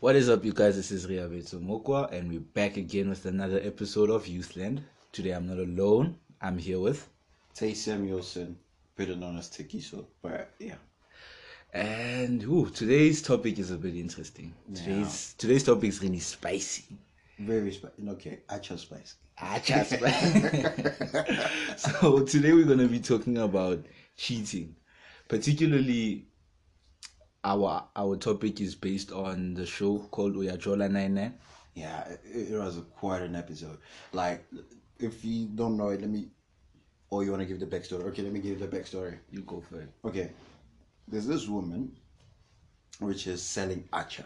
What is up, you guys? This is Ria Mokwa, and we're back again with another episode of Youthland. Today I'm not alone. I'm here with, Tay Samuelson, better known as Tekiso. But yeah, and ooh, today's topic is a bit interesting. Today's today's topic is really spicy. very spicy. Okay, actual spicy. Ah, just so today we're gonna be talking about cheating, particularly. Our our topic is based on the show called Uyajola Nine Nine. Yeah, it, it was quite an episode. Like, if you don't know it, let me. Or you want to give the backstory? Okay, let me give the backstory. You go for it. Okay, there's this woman, which is selling acha.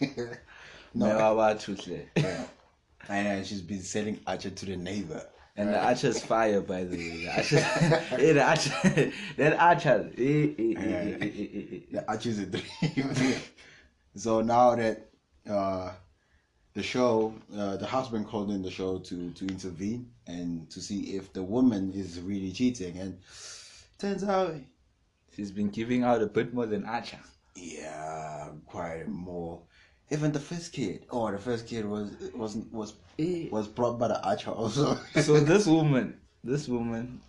No, Mewawa Tutle. Yeah. and she's been selling acha to the neighbor. And the achar's fire, by the way. The achar, hey, the achar, that achar. eh, eh, eh, eh, eh, eh, eh. the acha is a dream. so now that uh, the show, uh, the husband called in the show to to intervene and to see if the woman is really cheating, and turns out, She's been giving out a bit more than achar. yeah, quite more. Even the first kid, oh, the first kid was wasn't was Eh. was brought by the achar also. So this woman, this woman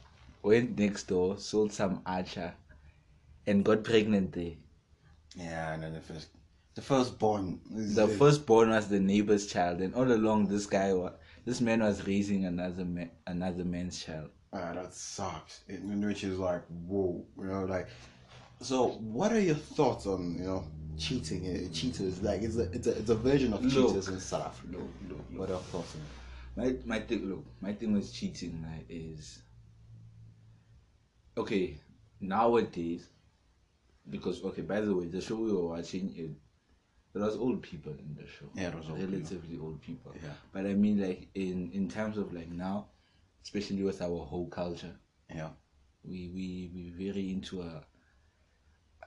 went next door, sold some achar, and got pregnant there. yeah, and then the first, the firstborn. The is- firstborn was the neighbor's child, and all along this guy, wa- this man was raising another man, another man's child. Ah, that sucks. It, which is like, whoa, you know, like. So, what are your thoughts on you know cheating? Uh, cheaters, like it's a it's a it's a version of Look. cheaters in South Africa. Look, look, look. What are your thoughts on? My my thing look, my thing with cheating right, is okay, nowadays because okay, by the way, the show we were watching it there was old people in the show. Yeah, it was old people. relatively old people. Yeah. But I mean like in in terms of like now, especially with our whole culture, Yeah, we we we very into a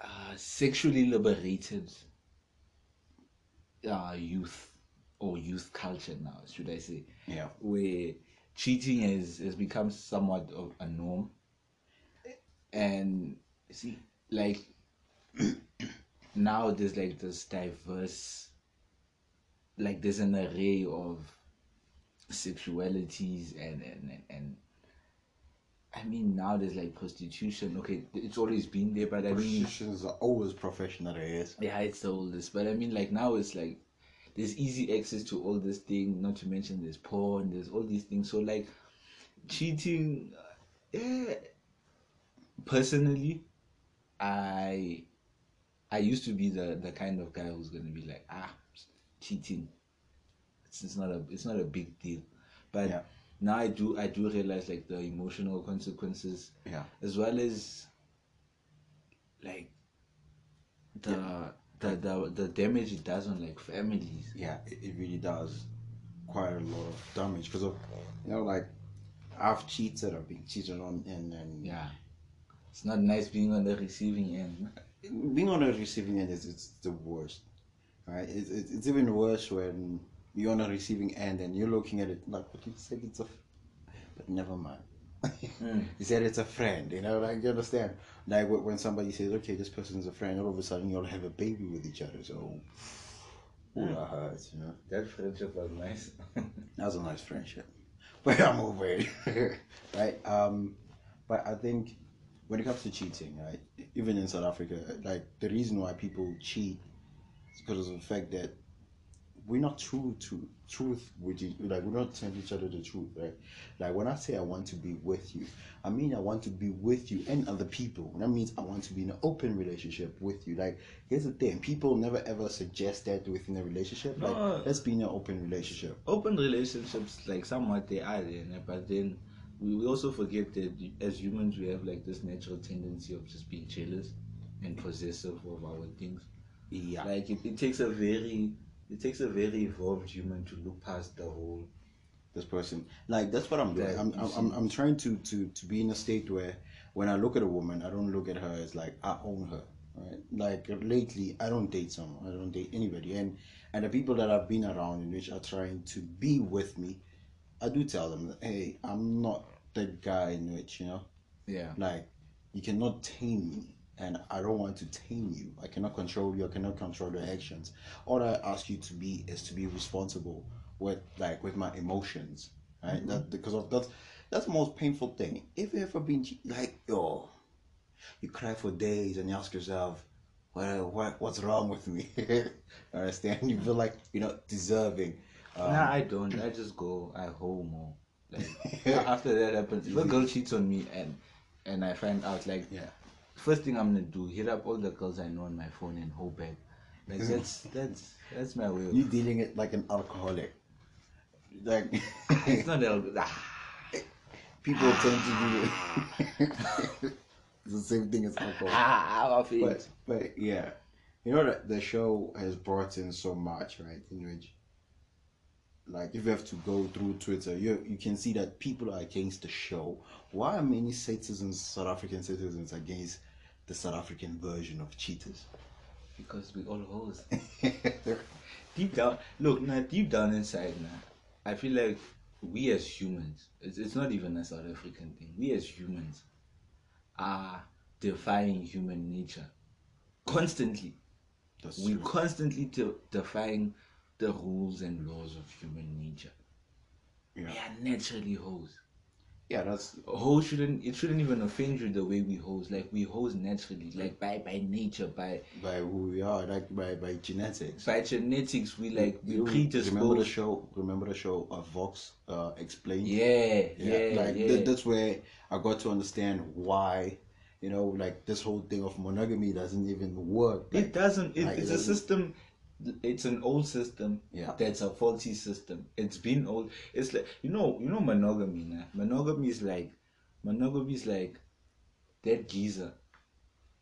uh, sexually liberated uh, youth or youth culture now, should I say? yeah, where cheating has, has become somewhat of a norm. And see, like now there's like this diverse, like there's an array of sexualities and and and, and I mean now there's like prostitution. Okay, it's always been there, but I mean Prostitutions are always professional. Is. yeah, it's the oldest. But I mean, like now it's like there's easy access to all this thing. Not to mention there's porn. There's all these things. So like cheating. uh, Yeah. Personally, I I used to be the the kind of guy who's gonna be like ah cheating. It's, it's not a it's not a big deal, but Yeah. Now I do I do realize like the emotional consequences Yeah, as well as like the the, the the damage it does on like families. yeah, it, it really does quite a lot of damage because of you know like I've cheated, I've been cheated on, and and Yeah, it's not nice being on the receiving end. being on the receiving end is it's the worst, right? It's, it's even worse when you're on the receiving end and you're looking at it like, but you said it's a, f- but never mind. You said it's a friend, you know, like you understand. Like when somebody says, okay, this person's a friend, all of a sudden you'll have a baby with each other. So, oh, that hurts, you know. That friendship was nice. That was a nice friendship, but I'm over it, right? Um, but I think when it comes to cheating, right, even in South Africa, like the reason why people cheat is because of the fact that we're not true to truth with each, like we're not telling each other the truth, right? Like when I say I want to be with you, I mean I want to be with you and other people. That means I want to be in an open relationship with you. Like here's the thing: people never ever suggest that within a relationship. Like No. let's be in an open relationship. Open relationships, like somewhat they are there, but then we we also forget that as humans we have like this natural tendency of just being jealous and possessive of our things. Yeah. Like it, it takes a very it takes a very evolved human to look past the whole this person. Like that's what I'm doing. Yeah, I'm, I'm, I'm I'm trying to to to be in a state where when I look at a woman, I don't look at her as like I own her. Right? Like lately, I don't date someone. I don't date anybody. And and the people that I've been around in which are trying to be with me, I do tell them that hey, I'm not the guy in which you know yeah like you cannot tame me and I don't want to tame you. I cannot control you. I cannot control your actions. All I ask you to be is to be responsible with like with my emotions, right? That because of that, that's the most painful thing. If you ever been like yo, you cry for days and you ask yourself, well, what what's wrong with me? Understand? You feel like you're not deserving. Um, nah, I don't. I just go. I home more. Like after that happens, if a girl cheats on me and and I find out, like yeah. First thing I'm gonna do, hit up all the girls I know on my phone and hold back. Like that's that's that's my way. Of, You dealing it like an alcoholic. Like it's not that. Ah, people tend to do it's the same thing as alcohol. ah. But but yeah. You know that the show has brought in so much, right? In which like if you have to go through Twitter, you you can see that people are against the show. Why are many citizens, South African citizens, against the South African version of cheaters? because we all hoes. deep down, look, now deep down inside, now, I feel like we as humans, it's, it's not even a South African thing. We as humans are defying human nature constantly. That's we true. constantly de- defying the rules and laws of human nature. Yeah. We are naturally hoes. Yeah, that's Hoes shouldn't it shouldn't even offend you the way we hoes. Like we hoes naturally, like by by nature, by by who we are, like by by genetics. by genetics, we like we You predisposed. remember the show? Remember the show of Vox uh, explained? Yeah, yeah, like yeah. th- that's where I got to understand why, you know, like this whole thing of monogamy doesn't even work. it doesn't. It, like, it's a doesn't- system. It's an old system. Yeah. That's a faulty system. It's been old. It's like you know, you know, monogamy. Nah? Monogamy is like, monogamy is like that geyser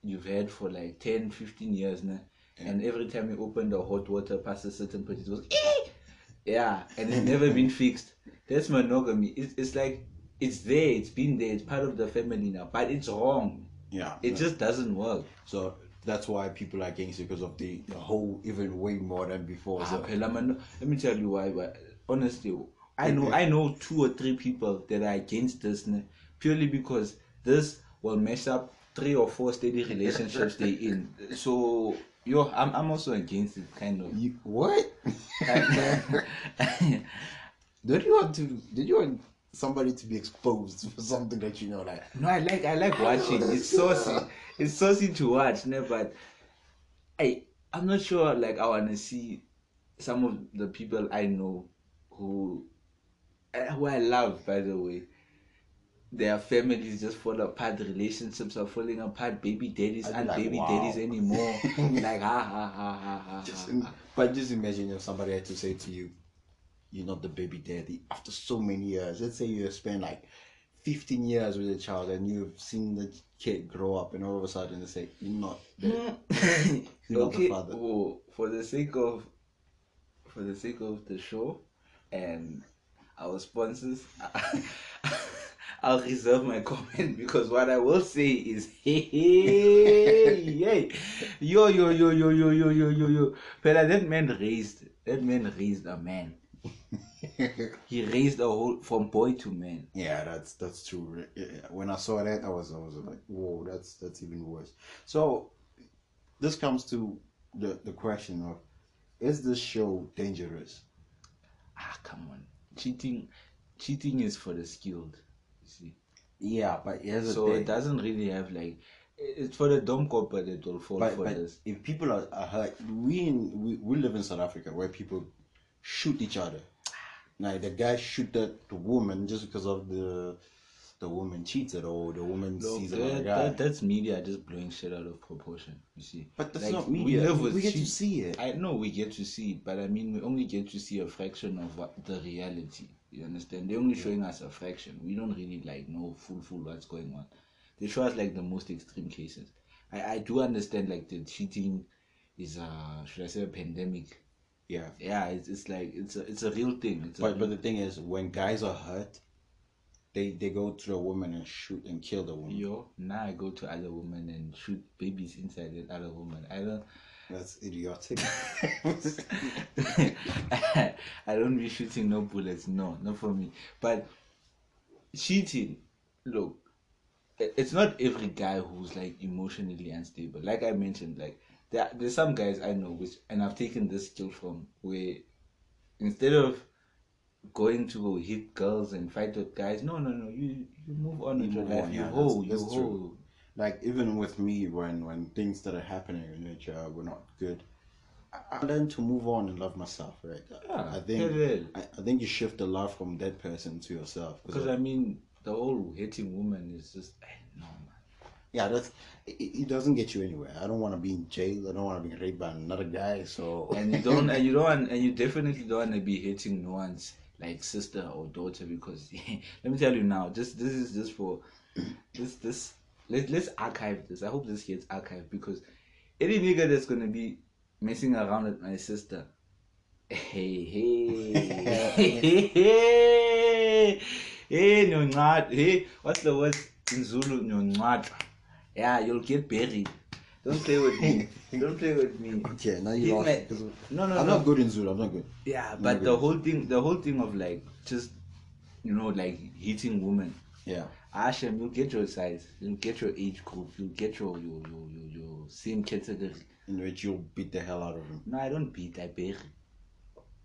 you've had for like 10, 15 years now. And every time you open the hot water past a certain point, it goes, "Eh!" yeah, and it's never been fixed. That's monogamy. It's, it's like it's there. It's been there. It's part of the family now, but it's wrong. yeah. It just doesn't work. so that's why people are against it because of the, the whole even way more than before. So, ah. phela man, let me tell you why. But honestly, I know I know two or three people that are against this purely because this will mess up three or four steady relationships they in. So yo, I'm I'm also against it, kind of. you, what? Don't you want to? Did you want somebody to be exposed for something that you know, like? No, I like I like watching. It's saucy. It's saucy to watch, ne? But I I'm not sure. Like I wanna see some of the people I know who eh, who I love, by the way. Their families just fall apart. Relationships are falling apart. Baby daddies aren't like, baby wow. daddies anymore. like ha ha ha ha ha. Just, ha, ha. but just imagine if somebody had to say to you, "You're not the baby daddy." After so many years, let's say you spend like 15 years with a child and you've seen the kid grow up, and all of a sudden they say, "You're not." The, You're not the okay. father. oh, for the sake of for the sake of the show and our sponsors, I'll reserve my comment because what I will say is hey hey hey yo yo yo yo yo yo yo yo yo fella that man raised that man raised a man. He raised a whole from boy to man. yeah, that's that's true. When I saw that, I was I was like, "Whoa, that's that's even worse." So this comes to the the question of, is this show dangerous? Ah come on. Cheating cheating is for the skilled. You see. Yeah, but so it doesn't really have like it's for the dumb copper that will fall but, for but this. if people are, are hurt, we, in, we we live in South Africa where people shoot each other. Like the guy shoot that the woman just because of the the woman cheated or the woman Look, sees that, another guy. that- that's media just blowing shit out of proportion. You see, but that's Like, not we media. We, with get to see it. I know we get to see it, but I mean we only get to see a fraction of what the reality. You understand? They're only showing us a fraction. We don't really like know full full what's going on. They show us like the most extreme cases. I I do understand like the cheating is a should I say a pandemic. Yeah. Yeah, it's, it's like it's a it's a real thing. It's a But but the thing is, when guys are hurt, they they go to the woman and shoot and kill the woman. Yo, now I go to other women and shoot babies inside the other woman. I don't, That's idiotic. I don't be shooting no bullets. No, not for me. But cheating, look, it's not every guy who's like emotionally unstable. Like I mentioned, like there, there's some guys I know which, and I've taken this skill from where instead of going to go hit girls and fight with guys, no, no, no, you you move on with your life. you hold, you hold. like even with me when when things that are happening in uh, were not good I, I learned to move on and love myself right Yeah, i think. I, I think you shift the love from that person to yourself. Because I mean, the whole hating woman is just eh, no man. Yeah that's it, it doesn't get you anywhere i don't want to be in jail i don't want to be raped by another guy so and you don't and you don't and you definitely don't want to be hating no one's like sister or daughter because let me tell you now this this is just for this this let, let's archive this i hope this gets archived because any nigga that's gonna be messing around with my sister hey hey hey hey hey nyoncad hey what's the word in zulu nyoncad yeah you'll get buried don't play with me don't play with me okay now you lost 'cause no no i'm no not good in zulu i'm not good yeah, No, but good. the whole thing, the whole thing of like just, you know, like hitting women. yeah Ashem, you'll get your size, you'll get your age group, you'll get your your your your, your same category. in which you'll beat the hell out of him No, I don't beat, I bury.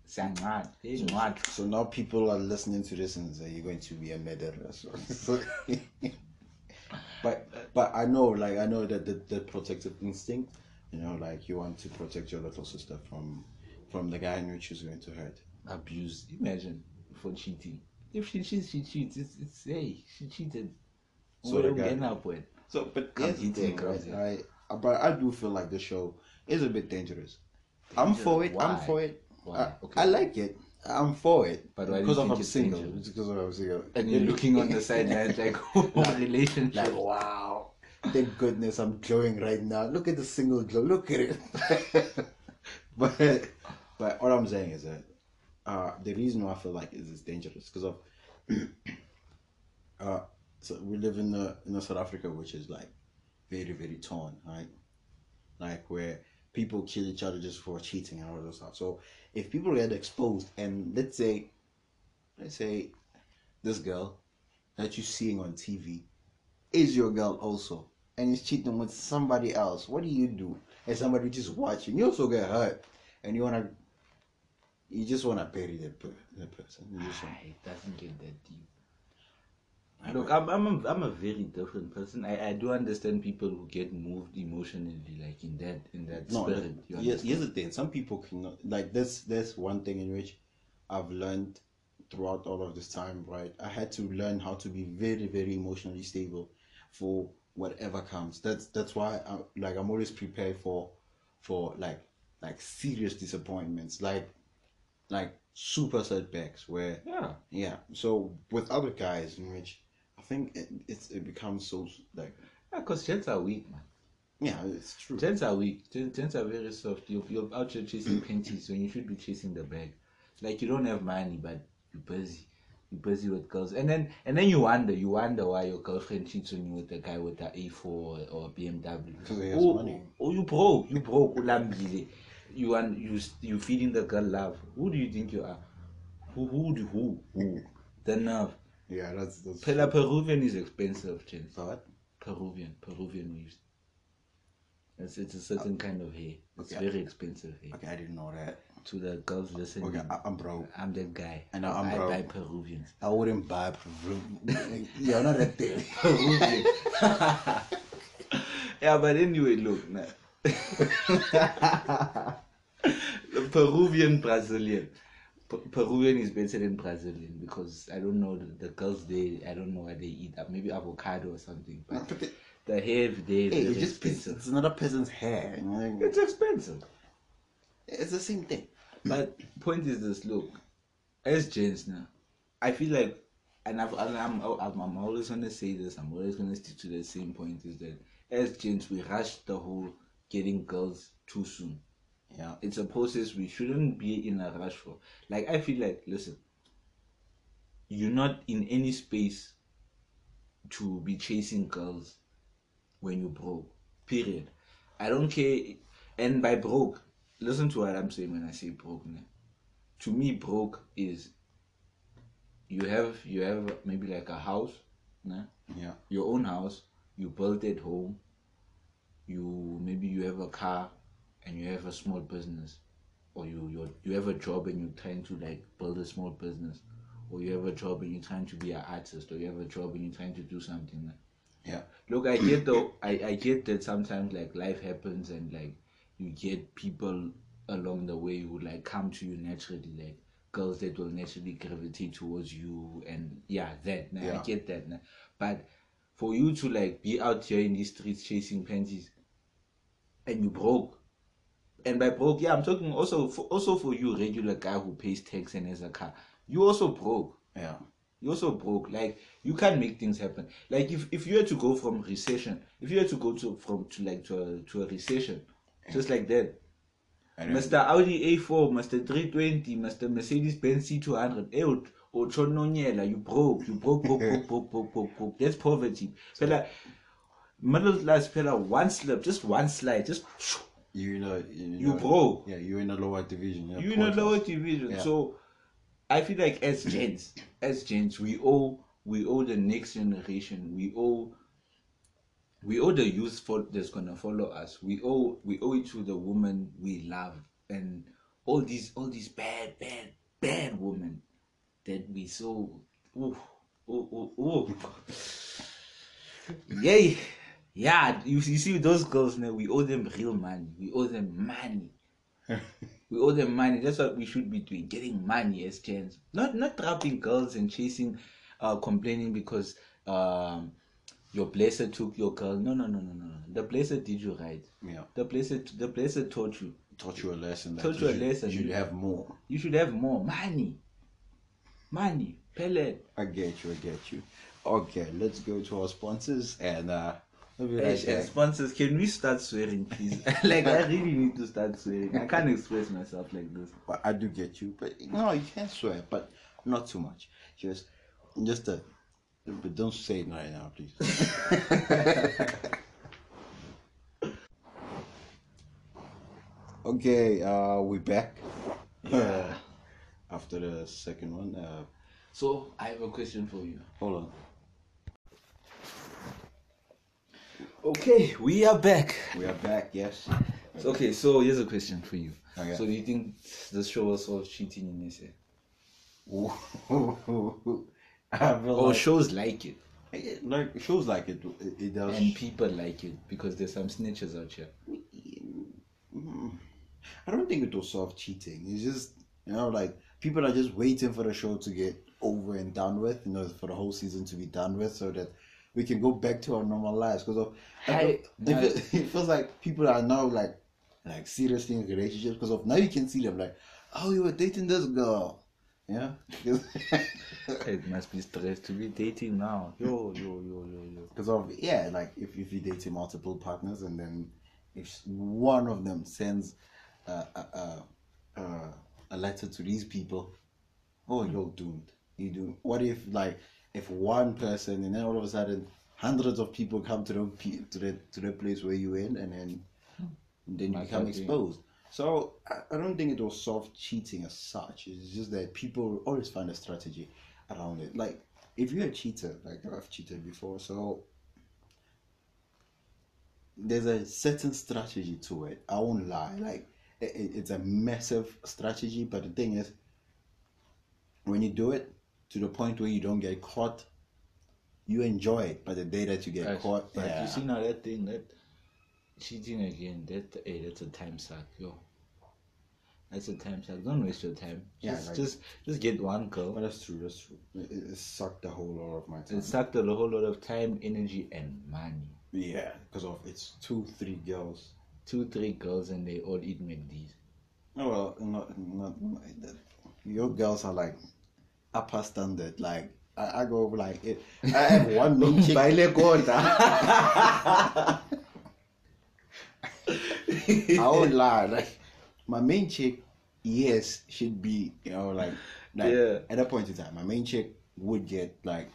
Ngad. So now people are listening to this and say you're going to be a murderer. So, so- but but I know like I know that the, the protective instinct, you know, like you want to protect your little sister from from the guy in which she's going to hurt. abuse. Imagine for cheating. If she cheats, she cheats. It's, it's hey, she cheated. So the don't guy- end up with. So but here's the thing, right? I, but I do feel like the show is a bit dangerous. I'm for it. I'm for it. Why? I, Okay. I like it. I'm for it. But why do you because think I'm it's single. dangerous? It's because I'm single. And you're looking on the sidelines like, oh, relationship. Like, wow. Thank goodness I'm glowing right now. Look at the single glow. Look at it. but but what I'm saying is that uh, the reason why I feel like is it's dangerous because of uh, so we live in the in the South Africa which is like very very torn, right? Like where people kill each other just for cheating and all those stuff. So if people get exposed and let's say let's say this girl that you're seeing on TV is your girl also and is cheating with somebody else, what do you do? And somebody just watching, you also get hurt and you wanna you just wanna bury that, per- that person. You just wanna- Ah, it doesn't get that deep. Look, I'm I'm a, I'm a very different person. I, I do understand people who get moved emotionally, like in that in that no, spirit. the- you here's, the thing. Some people cannot like this. There's one thing in which I've learned throughout all of this time. Right, I had to learn how to be very, very emotionally stable for whatever comes. That's that's why I like I'm always prepared for for like like serious disappointments, like like super setbacks where Yeah, yeah. So with other guys in which I think it it's, it becomes so like yeah, because gents are weak, man. yeah, it's true. Gents are weak. Gen- Gents are very soft. You're, you're out here chasing panties when you should be chasing the bag. Like you don't have money, but you're busy. You're busy with girls, and then and then you wonder, you wonder why your girlfriend cheats on you with a guy with a A4 or, or BMW. Because he has oh, money. Oh, you broke. You broke. Ulambile. You want you you feeding the girl love. Who do you think you are? Who who do who who? The nerve. Yeah, that's that's. Pela Peruvian is expensive, gents. But Peruvian, Peruvian weaves. It's, it's a uh, certain kind of hair. It's okay. very expensive hair. okay, I didn't know that. To the girls listening, Okay, I, I'm broke. I'm that guy. I know, I'm I broke. buy Peruvians. I wouldn't buy Peru. yeah, not that thing. Peruvian. yeah, but anyway, look. Nah. The Peruvian Brazilian. Peruvian is better than Brazilian because I don't know the, the girls there. I don't know what they eat. Uh, Maybe avocado or something. But the- the hair there is hey, it's just expensive. it's another person's hair. you know, It's expensive. It's the same thing. But point is this: look, as gents now, I feel like, and I've, and I'm, I'm, I'm always gonna say this. I'm always gonna stick to the same point: is that as gents, we rush the whole getting girls too soon. Yeah. It's a process we shouldn't be in a rush for. Like I feel like, listen, you're not in any space to be chasing girls when you broke. Period. I don't care. And by broke, listen to what I'm saying when I say broke. To me, broke is you have you have maybe like a house, Nah? Yeah. Your own house, you built at home. You maybe you have a car, and you have a small business, or you you you have a job and you're trying to like build a small business, or you have a job and you're trying to be an artist, or you have a job and you're trying to do something. Like, Yeah. Look, I get though. I I get that sometimes like life happens and like you get people along the way who like come to you naturally, like girls that will naturally gravitate towards you, and yeah, that. Nah, Yeah. I get that. Nah. But for you to like be out here in these streets chasing panties, and you broke. And by broke, yeah, I'm talking also for, also for you, regular guy who pays tax and has a car. You also broke Yeah. you also broke. Like you can't make things happen. Like if, if you had to go from recession, if you had to go to from to like to a to a recession, just like that. Mr. Audi A4, Mr. 320, Mr. Mercedes Benz C200, eh, ut- utshononyela, you broke, you broke, broke, broke, broke, broke, broke, broke. That's poverty. Fella, middle class fella, one slip, just one slide, just you know you, you broke. Yeah, you're in a lower division. You in a lower division. Yeah. So I feel like as gents, as gents, we owe we owe the next generation, we owe we owe the youth for that's gonna follow us. We owe we owe it to the woman we love and all these all these bad, bad, bad women that we so ooh, ooh, ooh, ooh. Yay. Yeah, you, you see those girls now, we owe them real money. We owe them money. We owe them money. That's what we should be doing. Getting money as gents. Not not trapping girls and chasing uh complaining because um your blesser took your girl. No no no no no. The blesser did you right. Yeah. The blesser the blesser taught you. Taught you a lesson. That Taught you you a should, lesson. You should have more. You should have more money. Money. Pellet. I get you. I get you. Okay, let's go to our sponsors and uh. Right sponsors, can we start swearing, please? like, I really need to start swearing. I can't express myself like this. But I do get you, but no, you can swear, but not too much. Just, just a, but don't say it right now, please. okay, uh, we're back. Yeah. after the second one, uh, So, I have a question for you. hold on. Okay, we are back. We are back. Yes. So, okay, so here's a question for you. Okay. So, do you think this show was all cheating in SA? Eh? I feel Or like, shows like it? like shows like it. It, it does. And people like it because there's some snitches out here. Mm-hmm. I don't think it was solve cheating. It's just you know like people are just waiting for the show to get over and done with. You know, for the whole season to be done with, so that we can go back to our normal lives. Because of I it, it feels like people are now like like seriously in relationships because of now you can see them like, oh, you were dating this girl. Yeah. It must be stressed to be dating now. Yo, yo, yo, yo, yo. because of yeah like if, if you date multiple partners and then if one of them sends uh, a, a, a, a letter to these people oh you're doomed you do what if like if one person and then all of a sudden hundreds of people come to the to the to the place where you're in and then then you become exposed so I, I don't think it will solve cheating as such it's just that people always find a strategy around it like if you're a cheater like i've cheated before so there's a certain strategy to it. I won't lie. Like it- it's a massive strategy, but the thing is, when you do it to the point where you don't get caught, you enjoy it. But the day that you get But, caught, but yeah, you see now that thing that cheating again, that hey, that's a time suck, yo. That's a time suck. Don't waste your time. Yeah, Just like- just just get one girl. Well, that's true. That's true. It, it it sucked a whole lot of my time. It sucked a whole lot of time, energy, and money. yeah, because of it's two, three girls. Two, three girls, and they all eat McD's. Oh well, not not, not. Your girls are like upper standard. Like I, I go like it. I have one main chick. Baile gorda. I won't lie. Like my main chick, yes, should be you know like like Yeah. at that point in time, my main chick would get like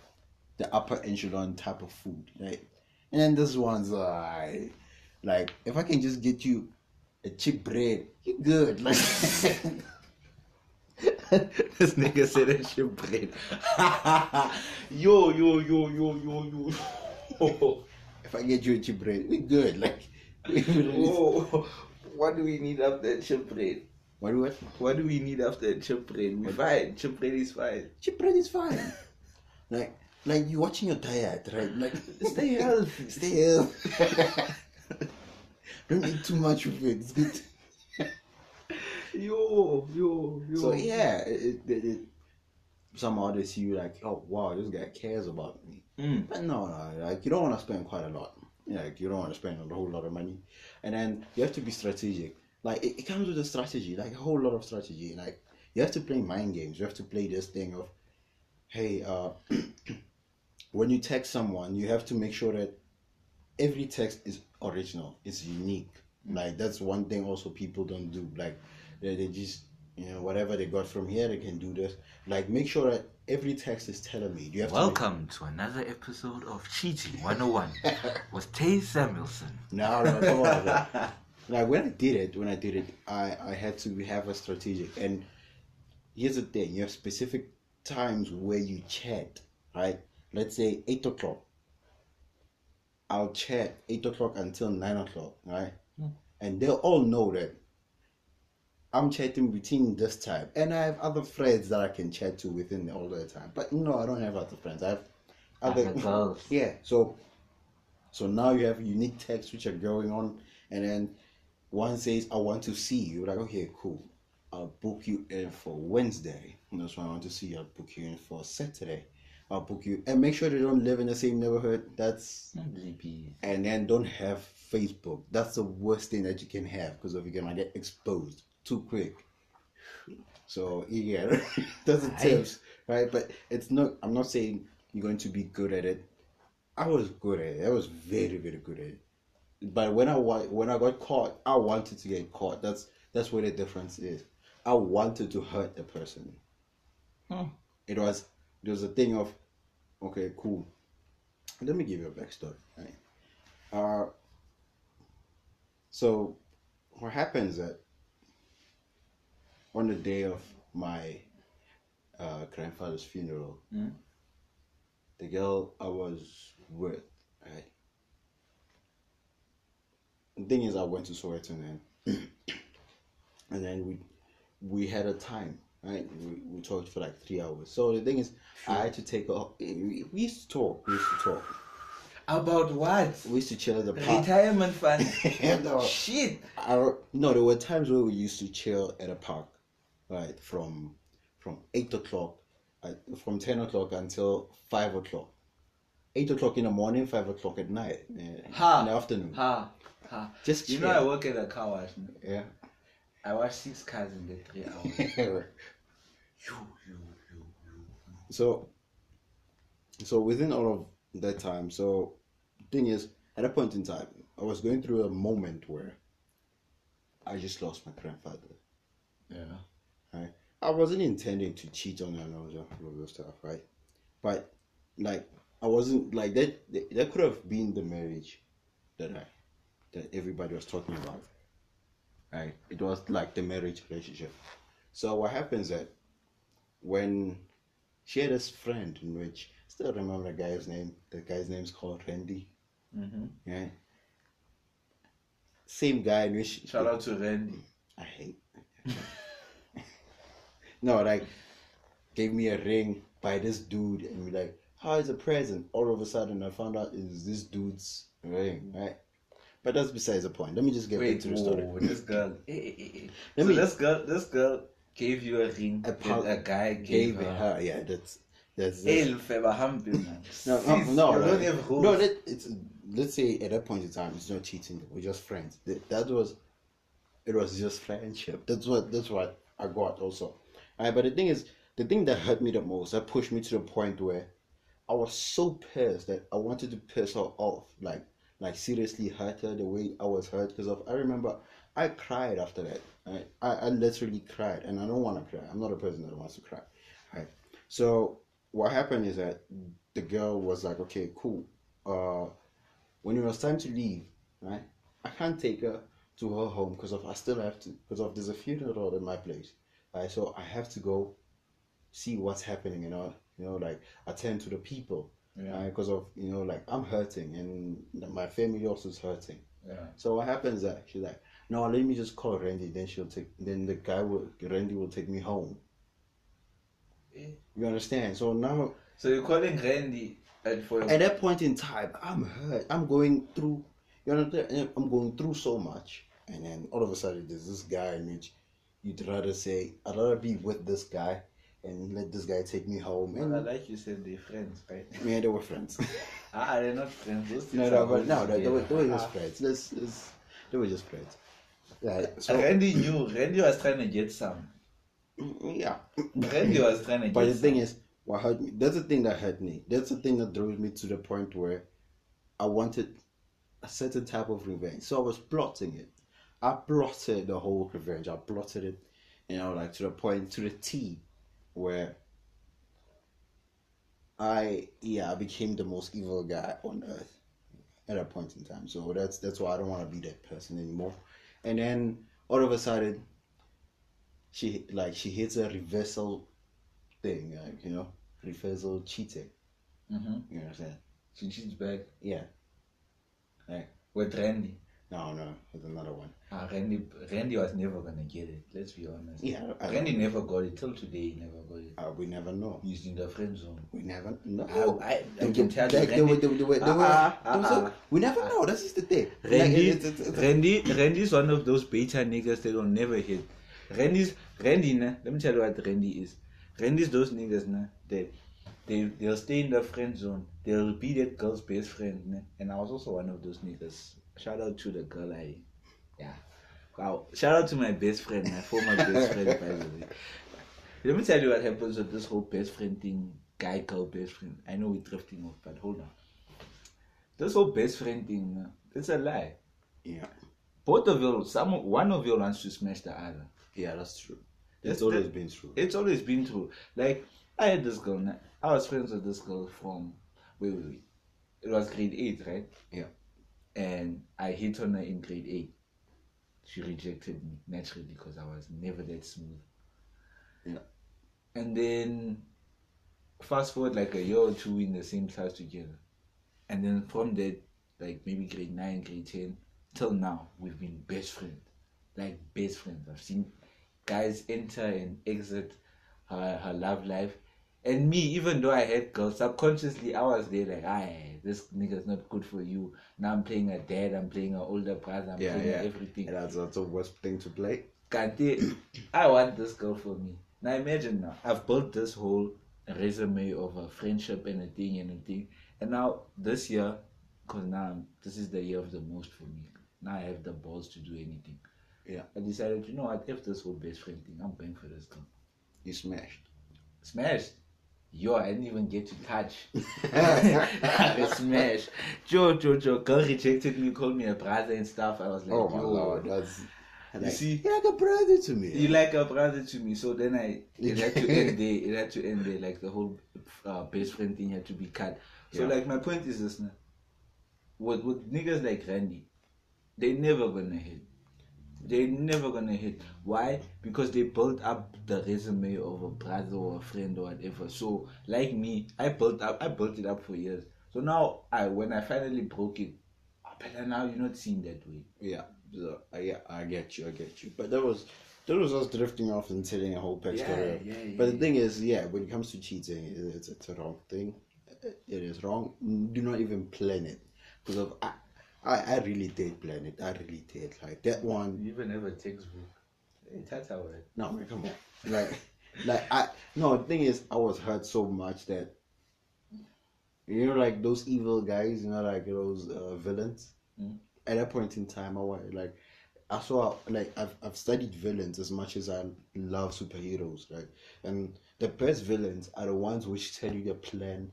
the upper echelon type of food, right? And then this one's like like if I can just get you a cheap bread, you good. Like this nigga said that shit bread. yo, yo, yo, yo, yo, yo. if I get you a chip bread, we good. Like, we, Whoa. What do we need after chip bread? what do what? What do we need after chip bread? We fine. Chip bread is fine. Chip bread is fine. like, like you watching your diet, right? Like, Stay healthy. stay healthy. Don't eat too much of it. It's good. Yo, yo, yo. So yeah, it, it, it, they see you like, oh wow, this guy cares about me. Mm. But no, no, like you don't want to spend quite a lot. Like you don't want to spend a whole lot of money, and then you have to be strategic. Like it, it comes with a strategy, like a whole lot of strategy. Like you have to play mind games. You have to play this thing of, hey, uh, when you text someone, you have to make sure that every text is original, it's unique. Like that's one thing also people don't do. Like they, they just you know whatever they got from here, they can do this. Like make sure that every text is tailor made. You have to make- Welcome to another episode of Cheating 101 with Tay Samuelson. No, no, come on. Like, like when I did it, when I did it, I I had to have a strategic. And here's the thing: you have specific times where you chat, right? Let's say eight o'clock. I'll chat eight o'clock until nine o'clock, right? Hmm. And they'll all know that I'm chatting between this time, and I have other friends that I can chat to within all the time. But no, I don't have other friends. I have other girls. yeah. So so now you have unique texts which are going on, and then one says, "I want to see you." Like, okay, cool. I'll book you in for Wednesday. And that's why I want to see you. I'll book you in for Saturday. I'll book you, and make sure they don't live in the same neighborhood. That's and then don't have Facebook. That's the worst thing that you can have because of you're gonna get exposed too quick. So yeah, that's the tips, right? But it's not. I'm not saying you're going to be good at it. I was good at it. I was very very good at it. But when I when I got caught, I wanted to get caught. That's that's where the difference is. I wanted to hurt the person. Hmm. It was there was a thing of, okay, cool. Let me give you a backstory. Right? Uh, so what happens that on the day of my uh, grandfather's funeral, Mm. the girl I was with, right? The thing is, I went to Soweto and then, and then we we had a time, right? We, we talked for like three hours. So the thing is, I had to take off. We used to talk. We used to talk. About what? We used to chill at the park. Retirement fund. no, Shit. I no, there were times where we used to chill at a park, right? From from eight o'clock, uh, from ten o'clock until five o'clock. Eight o'clock in the morning, five o'clock at night, uh, Ha. in the afternoon. Ha. Ha. Just You chill. know I work at a car wash. no? yeah. I wash six cars in the three hours. right. you, you, you, so, so within all of that time, so thing is, at a point in time, I was going through a moment where I just lost my grandfather. yeah. Right? I wasn't intending to cheat on her and all that, stuff, right? But like, I wasn't like that. That could have been the marriage that I, that everybody was talking about, right? It was like the marriage relationship. So what happens that when she had this friend in which still remember the guy's name. The guy's name's called Randy. Mm-hmm. Yeah. Same guy in which Shout out to Randy. I hate. no, like gave me a ring by this dude and be like, "How is a present?" All of a sudden, I found out it's this dude's ring, right? But that's besides the point. Let me just get Wait, to the story. whoa, this girl. Let so me- this girl, this girl gave you a ring. A pal- a guy gave, Gave her. her, yeah. That's that's. Hampi, no, no, no, you don't like- have rules. no. That, it's let's say at that point in time, it's not cheating. We're just friends. That, that was, it was just friendship. That's what that's what I got also. Alright, but the thing is, the thing that hurt me the most, that pushed me to the point where I was so pissed that I wanted to piss her off, like like seriously hurt her the way I was hurt. Because of I remember I cried after that. Right? I I literally cried, and I don't want to cry. I'm not a person that wants to cry. Right. So what happened is that the girl was like, okay, cool. Uh, when it was time to leave, right? I can't take her to her home because of I still have to because of there's a funeral at my place. So I have to go see what's happening. You know, you know, like attend to the people. Yeah. Because of you know, like I'm hurting and my family also is hurting. Yeah. So what happens that she's like, no, let me just call Randy. Then she'll take. Then the guy will Randy will take me home. Eh. You understand? So now So you're calling Randy and for at that point in time, I'm hurt. I'm going through. You understand? I'm going through so much, and then all of a sudden, there's this guy, which you'd rather say, I'd rather be with this guy and let this guy take me home. Well, And like you said, they're friends, right? yeah, they were friends. ah, they're not friends. Those no, no, but no, they, they were, they were just friends. Let's, let's, they were just friends. Right. Ah, So Randy knew. Randy was trying to get some. yeah. Randy was trying to get But the some. thing is, what hurt me, that's the thing that hurt me. That's the thing that drove me to the point where I wanted a certain type of revenge. So I was plotting it. I plotted the whole revenge. I plotted it, you know, like to the point, to the T, where I, yeah, I became the most evil guy on earth at a point in time. So that's that's why I don't want to be that person anymore. And then all of a sudden, she like she hits a reversal thing, like you know, reversal cheating. Mhm. You understand? She cheats back Yeah. Like with Randy. No, no, there's another one. Ah, Randy, Randy was never gonna get it. Let's be honest. Yeah, I, Randy never got it till today. He never got it. uh, we never know. He's in the friend zone. We never know. I, I, I can tell you, they Randy, they were- they were- they were- Ah, ah, so- we never know. This is the thing. Like, Randy, it's- it's- it's- Randy, Randy's one of those beta niggas that will never hit. Randy's Randy, nah, let me tell you what Randy is. Randy's those niggas, nah, that they they'll stay in the friend zone. They'll be that girl's best friend, nah. And I was also one of those niggas. Shout out to the girl I, yeah. Wow. Shout out to my best friend, my former best friend, by the way. Let me tell you what happens with this whole best friend thing, guy girl best friend. I know we're drifting off, but hold on. This whole best friend thing, it's a lie yeah, both of you, some one of you wants to smash the other. yeah, that's true. That's It's always the- been true. It's always been true. Like I had this girl. I was friends with this girl from wait, wait, wait. It was grade eight, right? Yeah. And I hit on her in grade eight. She rejected me naturally because I was never that smooth. Yeah. And then fast forward like a year or two in the same class together. And then from that, like maybe grade nine, grade ten, till now, we've been best friends. Like best friends. I've seen guys enter and exit her, her love life. And me, even though I had girls, subconsciously I was there like, aye, this nigga's not good for you. Now I'm playing a dad, I'm playing an older brother, I'm Yeah, playing yeah. everything. And that's, a worst thing to play. Kante, I want this girl for me. Now imagine now, I've built this whole resume of a friendship and a thing and a thing. And now this year, because now this is the year of the most for me. Now I have the balls to do anything. Yeah. I decided, you know what, if this whole best friend thing, I'm going for this girl. You smashed. Smashed. Yo, I didn't even get to touch. I smashed. Joe, Joe, Joe, girl rejected me, called me a brother and stuff. I was like, oh my yo, lord, that's. You see? you're like a brother to me. You like a brother to me, so then I it had to end there. It had to end there. Like the whole uh, best friend thing had to be cut. So Yeah. like my point is this: now, with with niggas like Randy, they never gonna hit. They never gonna hit. Why? Because they built up the resume of a brother or a friend or whatever. So like me, I built up. I built it up for years. So now I when I finally broke it, oh, but now you're not seen that way. Yeah, so, uh, yeah, I get you, I get you. But that was that was us drifting off and telling a whole backstory. Yeah, yeah, yeah, But the thing is, yeah, when it comes to cheating, it's, it's a wrong thing. It is wrong. Do not even plan it because of I, I, I really did plan it. I really did. Like that one. You even have a textbook. Hey, that's how it. No, man, come on. Like, like I no. The thing is, I was hurt so much that you know, like those evil guys. You know, like those uh, villains. Mm. At that point in time, I was like, I saw like I've I've studied villains as much as I love superheroes. Like, and the best villains are the ones which tell you the plan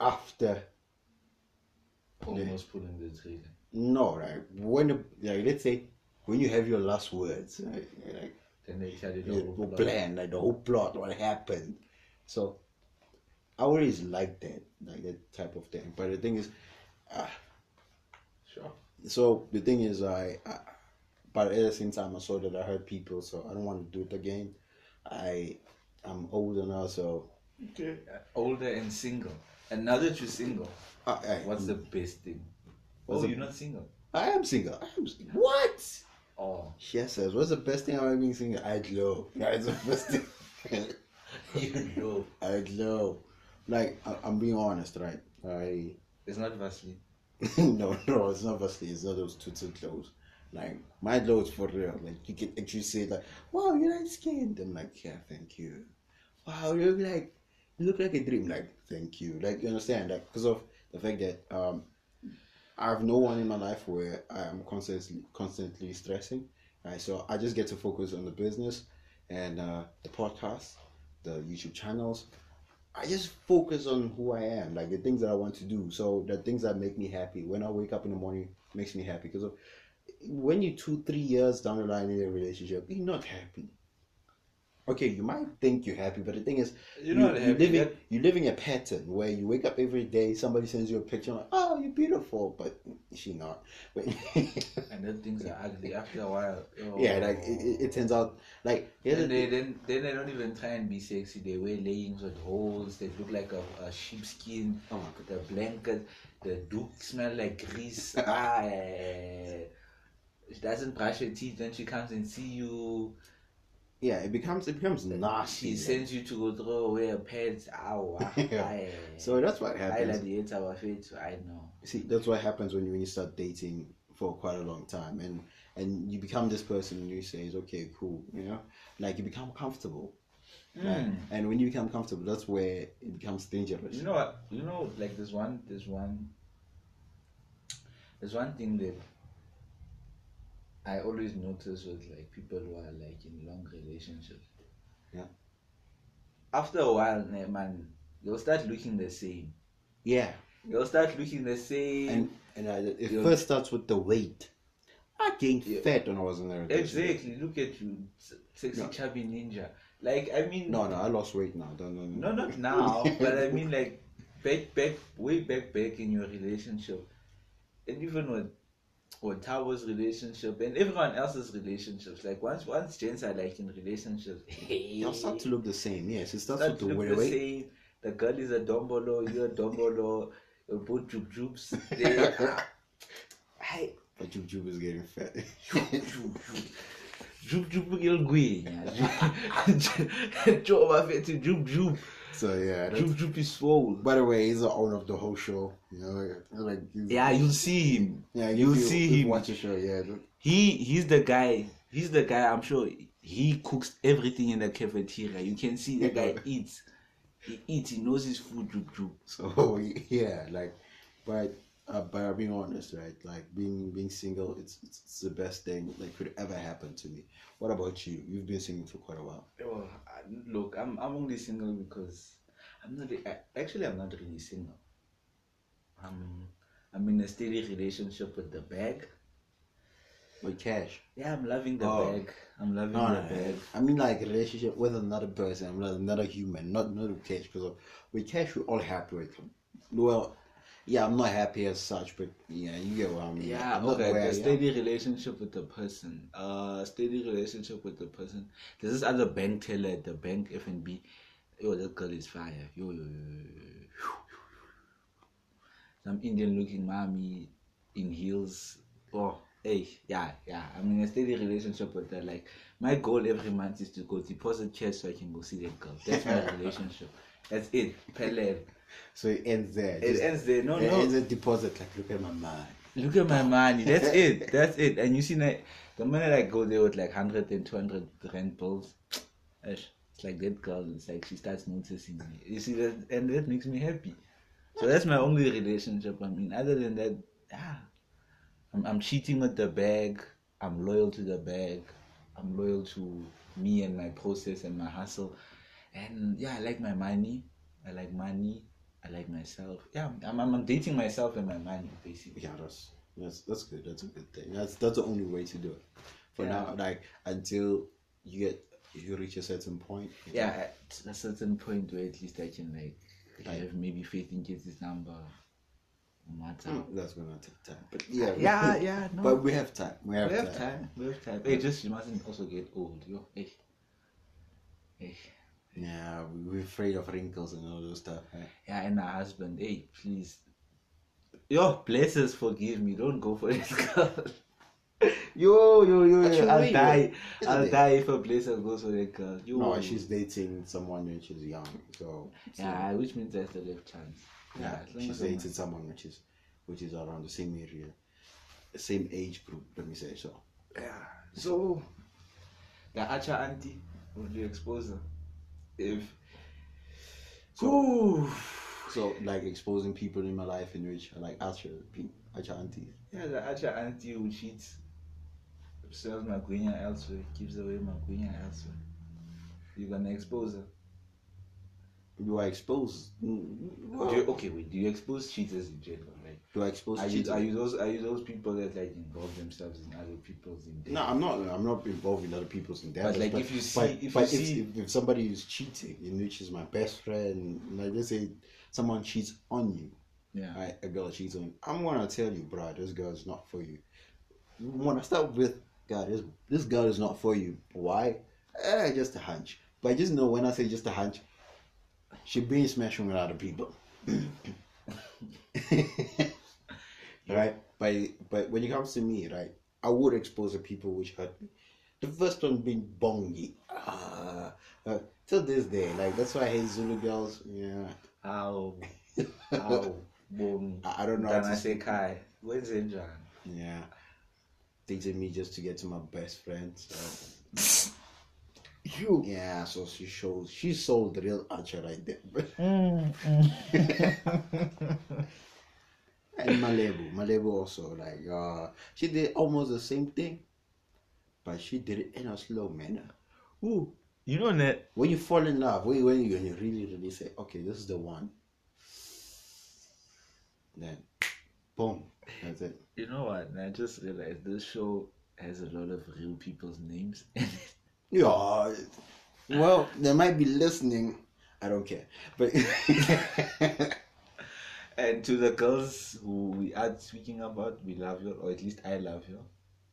after. Almost pulling the trigger. No, right? When like let's say when you have your last words, right? like Then they tell you the whole plot. plan, like the whole plot, what happened. So I always like that, like that type of thing. But the thing is, uh, Sure. so the thing is, I, I, but at the same time, I saw that I hurt people, so I don't want to do it again. I I'm older now, so Okay. Older and single. And now that you're single, I, I, what's the best thing? Oh, the- you're not single. I am single. I am single. What? Oh, oh. Yes, says, what's the best thing about being single? I glow. That's the best thing. you know. I glow. Like I, I'm being honest, right? I It's not Vaseline. no, no, it's not Vaseline. It's not those tutu clothes. Like my clothes for real. Like you can actually say like, "Wow, you're light skinned." I'm like, "Yeah, thank you." Wow, you look like you look like a dream. Like, thank you. Like you understand? Like because of the fact that um, I have no one in my life where I am constantly constantly stressing. Right, so I just get to focus on the business and uh, the podcast, the YouTube channels, I just focus on who I am, like the things that I want to do. So the things that make me happy. When I wake up in the morning, makes me happy because when you're two, three years down the line in a relationship, you're not happy. Okay, you might think you're happy, but the thing is, You're you- not you're happy. living, you're living a pattern where you wake up every day, somebody sends you a picture, like, oh, you're beautiful, but she not. But And then things are ugly after a while. Oh. yeah, like it, it, turns out, like Then they, thing- then, then they don't even try and be sexy. They wear leggings with holes. They look like a, a sheepskin. oh my god. The blanket, the duke smell like grease. ah, eh, she doesn't brush her teeth when she comes and see you. Yeah, it becomes it becomes nasty. Like- sends you to go throw away pads. Ow. ah, Yeah. ah, eh. So that's what happens. I happens. gladiate our fate. I know. See, that's what happens when you when you start dating for quite a long time, and and you become this person, and you say, "Okay, cool," you know, like you become comfortable. Right? Mm. And when you become comfortable, that's where it becomes dangerous. You know what? You know, like there's one, there's one, there's one thing that I always notice with like people who are like in long relationships. Yeah. After a while, man, they'll start looking the same. Yeah, They'll start looking the same. and and I, it You're- first starts with the weight. I gained Yeah. fat when I was in there. exactly. Look at you, sexy No. chubby ninja. Like I mean, No, no, I lost weight now. Don't, no, No, not now, but I mean like back, back, way back, back in your relationship, and even with with Thabo's relationship and everyone else's relationships. Like once, once gents are like in relationships, hey, They'll start to look the same. Yes, it starts start to the look the weight. same. The girl is a dombolo, you're a dombolo, you're both. They are- Hey, But Jub Jub is getting fat. Jub Jub il gwenya. Joe bafethi Jub Jub. So yeah. Jub Jub is swole. By the way, he's the owner of the whole show. You know, like Yeah, you'll see him. Yeah, you'll you- see you him. Watch the show, yeah. He he's the guy. He's the guy. I'm sure he cooks everything in the cafeteria. You can see the guy eats. He eats. He knows his food. Jup. So yeah, like, but uh, but being honest, right? Like being being single, it's, it's it's the best thing that could ever happen to me. What about you? You've been single for quite a while. Oh, I- look, I'm I'm only single because I'm not I- actually I'm not really single. I'm I'm in a steady relationship with the bag. With cash. Yeah, I'm loving the Oh. bag. I'm loving No, the no, bag. I mean like relationship with another person, another another human, not not with cash. Because with cash, we're all happy with. Well, yeah, I'm not happy as such, but yeah, you get what I mean. Yeah, I'm okay. where I A am. steady relationship with the person. Uh, steady relationship with the person. There's this other bank teller at the bank FNB. Yo, that girl is fire. Yo, yo, yo, yo. Some Indian-looking mommy in heels. Oh, hey, yeah, yeah. I'm in a steady relationship with her. Like my goal every month is to go deposit cash so I can go see that girl. That's my relationship. That's it. Pele. So it ends there. It Just- ends there. No, no it no. ends at deposit. Like, look at my money. Look at my money. That's it. That's it. And you see, like, the minute I go there with like 100 and 200 rand bills, it's like that girl. It's like she starts noticing me. You see that, and that makes me happy. So that's my only relationship. I mean, other than that, yeah, I'm, I'm cheating with the bag. I'm loyal to the bag. I'm loyal to me and my process and my hustle. And yeah, I like my money. I like money. I like myself. Yeah, I'm, I'm, I'm dating myself and my money, basically. Yeah, that's that's that's good. That's a good thing. That's that's the only way to do it. For Yeah. now, like until you get you reach a certain point. yeah at a certain point where at least i can like Like- have maybe faith in kids number on know, that's gonna take time. But yeah, yeah yeah no But we have time. We have, we have time. time we have time hey just you mustn't also get old yo hey Eh, Yeah, we- we're afraid of wrinkles and all those stuff. Right? Yeah, and her husband, hey, please. Yo, blessers, forgive me. Don't go for this girl. yo, yo, yo, yo. I'll die. I'll it? die if a blessers goes for that girl. Yo. No, she's dating someone when she's young, so, so Yeah, which means there's still have chance. yeah, long she's dating someone which is which is around the same area, same age group. Let me say so. Yeah. So, the achar auntie, would you expose her? If. Ooh. So like exposing people in my life in which like achar, pe- achar aunties. Yeah, the achar auntie who cheats, sells my Magwinya elsewhere, gives away my Magwinya elsewhere. You're gonna expose her. Do I expose? mm, Do you, okay, wait. Do you expose cheaters in general? Like, Do I expose are you cheating? are you those are you those people that like involve themselves in other people's endeavors? No, I'm not. I'm not involved in other people's endeavors. like, if you see- but, if but you if, see- if, if somebody is cheating, in which is my best friend, like let's say someone cheats on you, Yeah. right? A girl cheats on you. I'm gonna tell you, bro, this girl is not for you. When I start with, God, this this girl is not for you. Why? Eh, just a hunch. But just know when I say just a hunch, she been smashing with other people. right? But but when it comes to me, right, I would expose the people which hurt me. The first one being Bongi. Ah, uh, till this day, like that's why I hate Zulu girls. Yeah, How? How? Boom. I, I don't know. How Then I to, say Kai. Where's Injan? yeah, dated me just to get to my best friend. So. You. Yeah, so she shows she sold the real achar right there. and Malebu, Malebu also like uh she did almost the same thing, but she did it in a slow manner. Ooh. You know that When you fall in love, when you, when you, when you really really say, okay, this is the one, then boom, that's it. you know what? I just realized this show has a lot of real people's names. Yeah, well, they might be listening. I don't care, but and to the girls who we are speaking about, we love you, or at least I love you.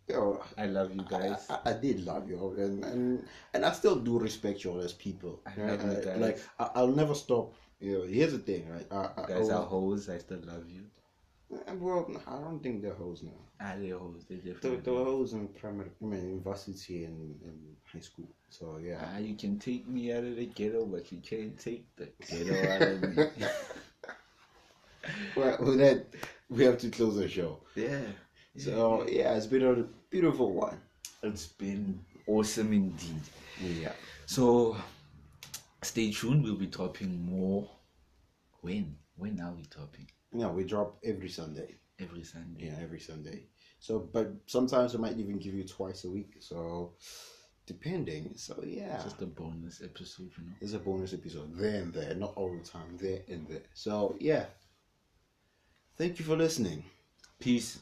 yo, I love you guys. I, I, I did love you, and, and and I still do respect you all as people. I love you Uh, guys. Like I, I'll never stop. You know, here's the thing, right? I, guys I are will- hoes. I still love you. Well, I don't think they're hoes now. Ah, they're hoes. They They, definitely. they were hoes in primary, I mean, university and, and high school. So yeah. Ah, you can take me out of the ghetto, but you can't take the ghetto out of me. Well, with that, we have to close the show. yeah. So yeah, it's been a beautiful one. It's been awesome indeed. Yeah. So stay tuned. We'll be dropping more. When? When are we dropping? Yeah, we drop every Sunday. Every Sunday. Yeah, every Sunday. So, but sometimes we might even give you twice a week. So, depending. So, yeah, Just a bonus episode, you know. it's a bonus episode there and there, not all the time, there and there. So, yeah. Thank you for listening. Peace.